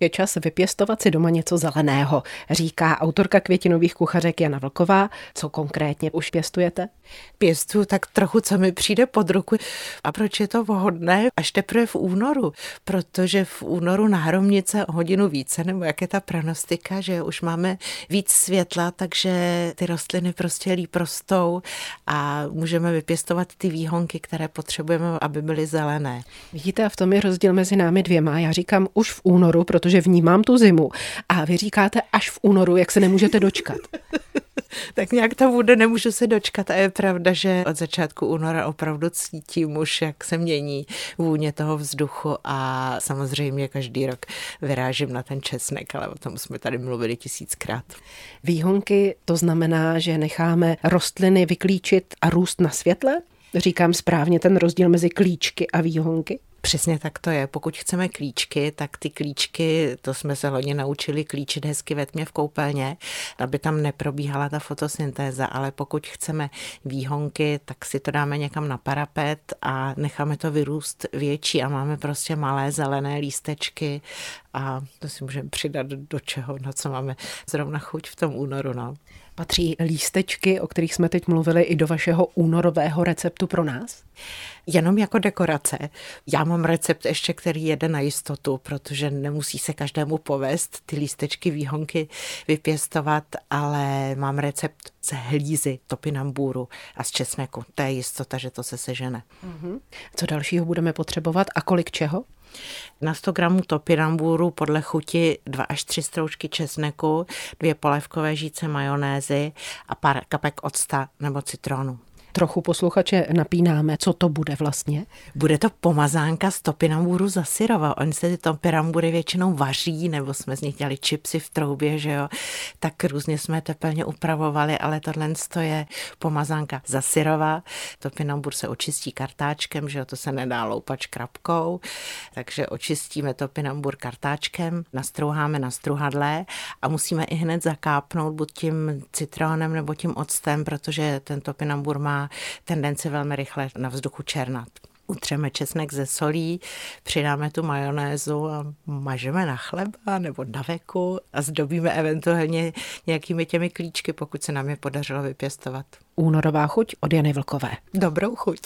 Je čas vypěstovat si doma něco zeleného, říká autorka květinových kuchařek Jana Vlková. Co konkrétně už pěstujete? Pěstuju tak trochu, co mi přijde pod ruku. A proč je to vhodné? Až teprve v únoru, protože v únoru na hromnice o hodinu více, nebo jak je ta pranostika, že už máme víc světla, takže ty rostliny prostě líp rostou a můžeme vypěstovat ty výhonky, které potřebujeme, aby byly zelené. Vidíte, a v tom je rozdíl mezi námi dvěma. Já říkám už v únoru, protože vnímám tu zimu. A vy říkáte až v únoru, jak se nemůžete dočkat. tak nějak to bude, nemůžu se dočkat a je pravda, že od začátku února opravdu cítím už, jak se mění vůně toho vzduchu a samozřejmě každý rok vyrážím na ten česnek, ale o tom jsme tady mluvili tisíckrát. Výhonky, to znamená, že necháme rostliny vyklíčit a růst na světle? Říkám správně ten rozdíl mezi klíčky a výhonky? Přesně tak to je. Pokud chceme klíčky, tak ty klíčky, to jsme se hodně naučili klíčit hezky ve tmě v koupelně, aby tam neprobíhala ta fotosyntéza, ale pokud chceme výhonky, tak si to dáme někam na parapet a necháme to vyrůst větší a máme prostě malé zelené lístečky a to si můžeme přidat do čeho, na co máme zrovna chuť v tom únoru. No. Patří lístečky, o kterých jsme teď mluvili, i do vašeho únorového receptu pro nás? Jenom jako dekorace. Já mám recept ještě, který jede na jistotu, protože nemusí se každému povést ty lístečky, výhonky vypěstovat, ale mám recept z hlízy, topinambůru a z česneku. To je jistota, že to se sežene. Mm-hmm. Co dalšího budeme potřebovat a kolik čeho? Na 100 gramů topinambůru podle chuti 2 až 3 stroužky česneku, dvě polévkové žíce majonézy a pár kapek octa nebo citronu trochu posluchače napínáme, co to bude vlastně? Bude to pomazánka z topinamburu za syrova. Oni se ty topinambury většinou vaří, nebo jsme z nich dělali čipsy v troubě, že jo. Tak různě jsme teplně upravovali, ale tohle je pomazánka za syrova. Topinambur se očistí kartáčkem, že jo, to se nedá loupat škrabkou, takže očistíme topinambur kartáčkem, nastrouháme na struhadle a musíme i hned zakápnout buď tím citronem nebo tím octem, protože ten topinambur má tendenci velmi rychle na vzduchu černat. Utřeme česnek ze solí, přidáme tu majonézu a mažeme na chleba nebo na veku a zdobíme eventuálně nějakými těmi klíčky, pokud se nám je podařilo vypěstovat. Únorová chuť od Jany Vlkové. Dobrou chuť.